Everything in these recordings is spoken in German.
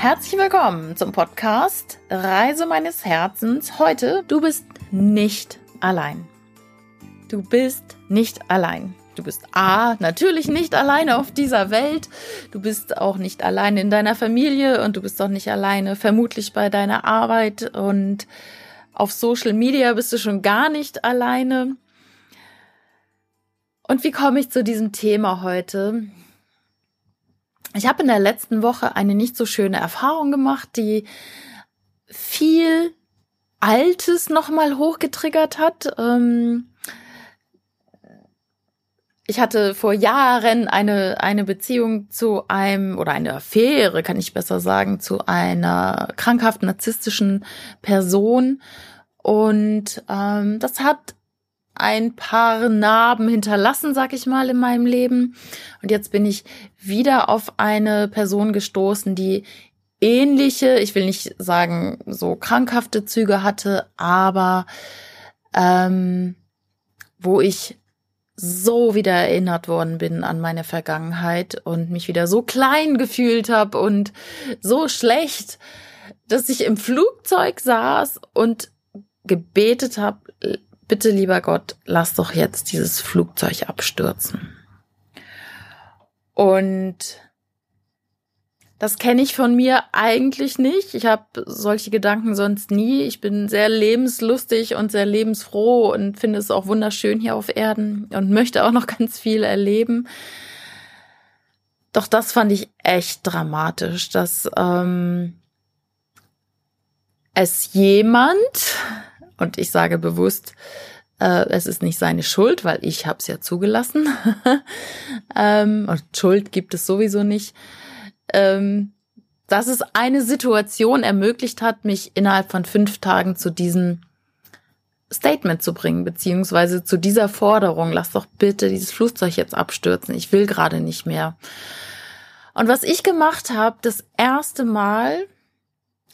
Herzlich willkommen zum Podcast Reise meines Herzens. Heute, du bist nicht allein. Du bist nicht allein. Du bist A, natürlich nicht alleine auf dieser Welt. Du bist auch nicht alleine in deiner Familie und du bist auch nicht alleine vermutlich bei deiner Arbeit und auf Social Media bist du schon gar nicht alleine. Und wie komme ich zu diesem Thema heute? Ich habe in der letzten Woche eine nicht so schöne Erfahrung gemacht, die viel Altes nochmal hochgetriggert hat. Ähm, ich hatte vor Jahren eine, eine Beziehung zu einem, oder eine Affäre, kann ich besser sagen, zu einer krankhaft narzisstischen Person. Und ähm, das hat ein paar Narben hinterlassen, sag ich mal, in meinem Leben. Und jetzt bin ich wieder auf eine Person gestoßen, die ähnliche, ich will nicht sagen, so krankhafte Züge hatte, aber ähm, wo ich so wieder erinnert worden bin an meine Vergangenheit und mich wieder so klein gefühlt habe und so schlecht, dass ich im Flugzeug saß und gebetet habe, bitte lieber Gott, lass doch jetzt dieses Flugzeug abstürzen. Und das kenne ich von mir eigentlich nicht. Ich habe solche Gedanken sonst nie. Ich bin sehr lebenslustig und sehr lebensfroh und finde es auch wunderschön hier auf Erden und möchte auch noch ganz viel erleben. Doch das fand ich echt dramatisch, dass ähm, es jemand, und ich sage bewusst, äh, es ist nicht seine Schuld, weil ich habe es ja zugelassen. ähm, und Schuld gibt es sowieso nicht. Ähm, dass es eine Situation ermöglicht hat, mich innerhalb von fünf Tagen zu diesem Statement zu bringen, beziehungsweise zu dieser Forderung, lass doch bitte dieses Flugzeug jetzt abstürzen, ich will gerade nicht mehr. Und was ich gemacht habe, das erste Mal,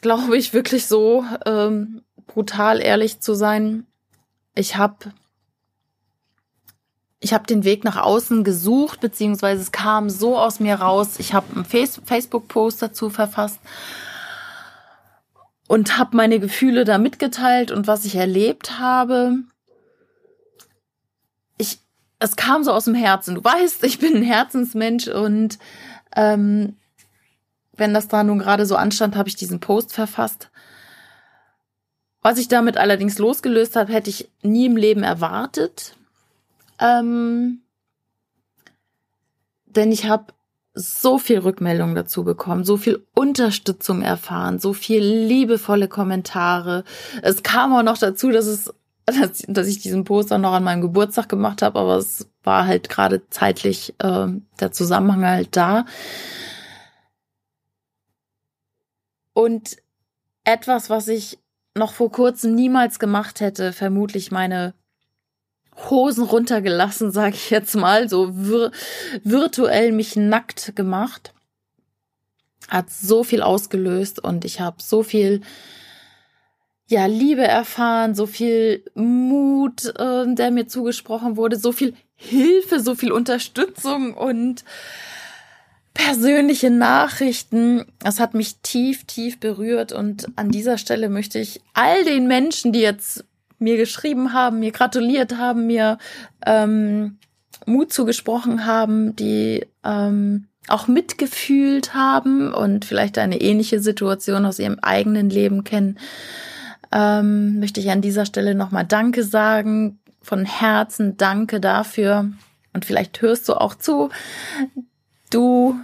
glaube ich, wirklich so ähm, brutal ehrlich zu sein. Ich habe ich habe den Weg nach außen gesucht, beziehungsweise es kam so aus mir raus. Ich habe einen Facebook-Post dazu verfasst und habe meine Gefühle da mitgeteilt und was ich erlebt habe. Ich, es kam so aus dem Herzen. Du weißt, ich bin ein Herzensmensch und ähm, wenn das da nun gerade so anstand, habe ich diesen Post verfasst. Was ich damit allerdings losgelöst habe, hätte ich nie im Leben erwartet. Ähm, denn ich habe so viel Rückmeldung dazu bekommen, so viel Unterstützung erfahren, so viel liebevolle Kommentare. Es kam auch noch dazu, dass es, dass, dass ich diesen Poster noch an meinem Geburtstag gemacht habe, aber es war halt gerade zeitlich äh, der Zusammenhang halt da. Und etwas, was ich noch vor kurzem niemals gemacht hätte, vermutlich meine Hosen runtergelassen, sage ich jetzt mal, so vir virtuell mich nackt gemacht. Hat so viel ausgelöst und ich habe so viel ja, Liebe erfahren, so viel Mut, äh, der mir zugesprochen wurde, so viel Hilfe, so viel Unterstützung und persönliche Nachrichten. Das hat mich tief, tief berührt und an dieser Stelle möchte ich all den Menschen, die jetzt mir geschrieben haben, mir gratuliert haben, mir ähm, Mut zugesprochen haben, die ähm, auch mitgefühlt haben und vielleicht eine ähnliche Situation aus ihrem eigenen Leben kennen, ähm, möchte ich an dieser Stelle nochmal Danke sagen. Von Herzen Danke dafür. Und vielleicht hörst du auch zu, du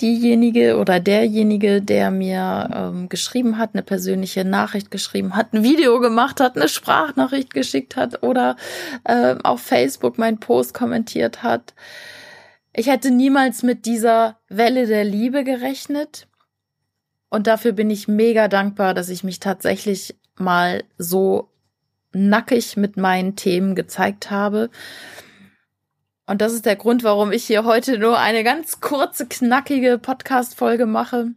diejenige oder derjenige, der mir ähm, geschrieben hat, eine persönliche Nachricht geschrieben hat, ein Video gemacht hat, eine Sprachnachricht geschickt hat oder äh, auf Facebook meinen Post kommentiert hat. Ich hätte niemals mit dieser Welle der Liebe gerechnet. Und dafür bin ich mega dankbar, dass ich mich tatsächlich mal so nackig mit meinen Themen gezeigt habe. Und das ist der Grund, warum ich hier heute nur eine ganz kurze, knackige Podcast-Folge mache.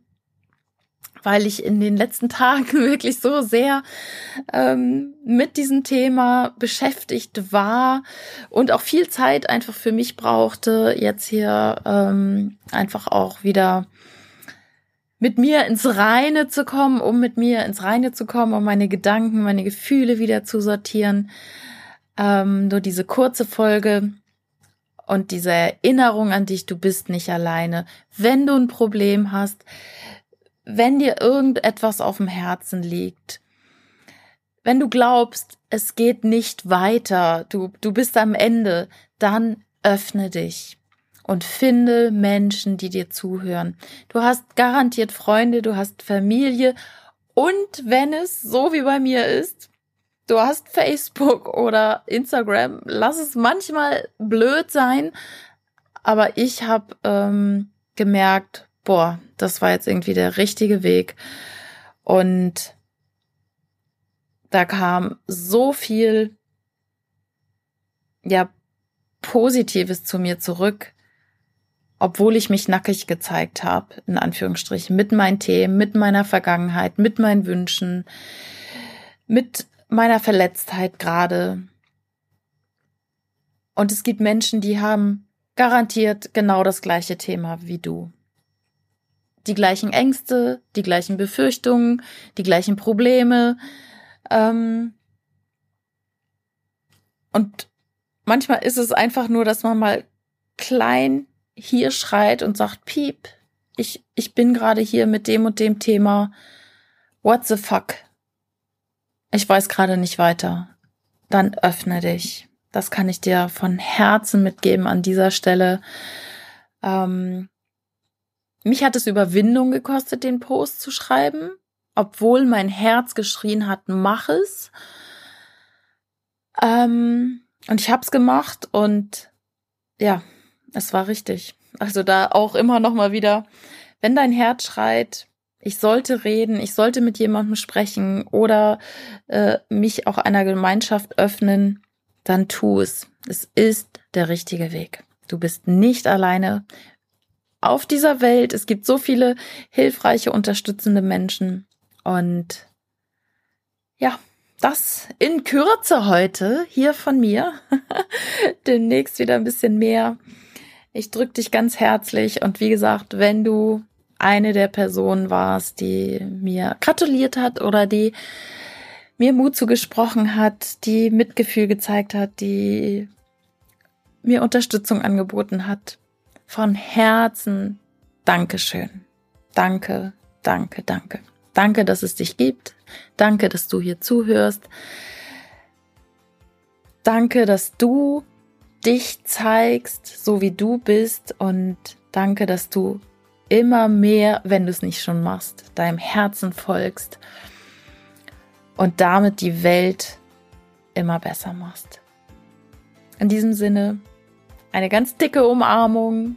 Weil ich in den letzten Tagen wirklich so sehr ähm, mit diesem Thema beschäftigt war und auch viel Zeit einfach für mich brauchte, jetzt hier ähm, einfach auch wieder mit mir ins Reine zu kommen, um mit mir ins Reine zu kommen, um meine Gedanken, meine Gefühle wieder zu sortieren. Ähm, nur diese kurze Folge und diese Erinnerung an dich, du bist nicht alleine. Wenn du ein Problem hast, wenn dir irgendetwas auf dem Herzen liegt, wenn du glaubst, es geht nicht weiter, du, du bist am Ende, dann öffne dich und finde Menschen, die dir zuhören. Du hast garantiert Freunde, du hast Familie und wenn es so wie bei mir ist, du hast Facebook oder Instagram, lass es manchmal blöd sein, aber ich habe ähm, gemerkt, boah, das war jetzt irgendwie der richtige Weg. Und da kam so viel ja Positives zu mir zurück, obwohl ich mich nackig gezeigt habe, in Anführungsstrichen, mit meinen Themen, mit meiner Vergangenheit, mit meinen Wünschen, mit meiner Verletztheit gerade. Und es gibt Menschen, die haben garantiert genau das gleiche Thema wie du. Die gleichen Ängste, die gleichen Befürchtungen, die gleichen Probleme. Ähm und manchmal ist es einfach nur, dass man mal klein hier schreit und sagt, Piep, ich, ich bin gerade hier mit dem und dem Thema. What the fuck? Ich weiß gerade nicht weiter. Dann öffne dich. Das kann ich dir von Herzen mitgeben an dieser Stelle. Ähm, mich hat es Überwindung gekostet, den Post zu schreiben, obwohl mein Herz geschrien hat, mach es. Ähm, und ich hab's gemacht und ja, es war richtig. Also da auch immer noch mal wieder, wenn dein Herz schreit, ich sollte reden, ich sollte mit jemandem sprechen oder äh, mich auch einer Gemeinschaft öffnen, dann tu es. Es ist der richtige Weg. Du bist nicht alleine auf dieser Welt. Es gibt so viele hilfreiche, unterstützende Menschen. Und ja, das in Kürze heute hier von mir. Demnächst wieder ein bisschen mehr. Ich drück dich ganz herzlich und wie gesagt, wenn du eine der Personen warst, die mir gratuliert hat oder die mir Mut zugesprochen hat, die Mitgefühl gezeigt hat, die mir Unterstützung angeboten hat. Von Herzen Dankeschön. Danke, danke, danke. Danke, dass es dich gibt. Danke, dass du hier zuhörst. Danke, dass du dich zeigst, so wie du bist und danke, dass du immer mehr, wenn du es nicht schon machst, deinem Herzen folgst und damit die Welt immer besser machst. In diesem Sinne eine ganz dicke Umarmung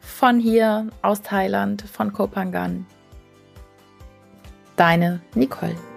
von hier aus Thailand, von Kopangan. Deine Nicole.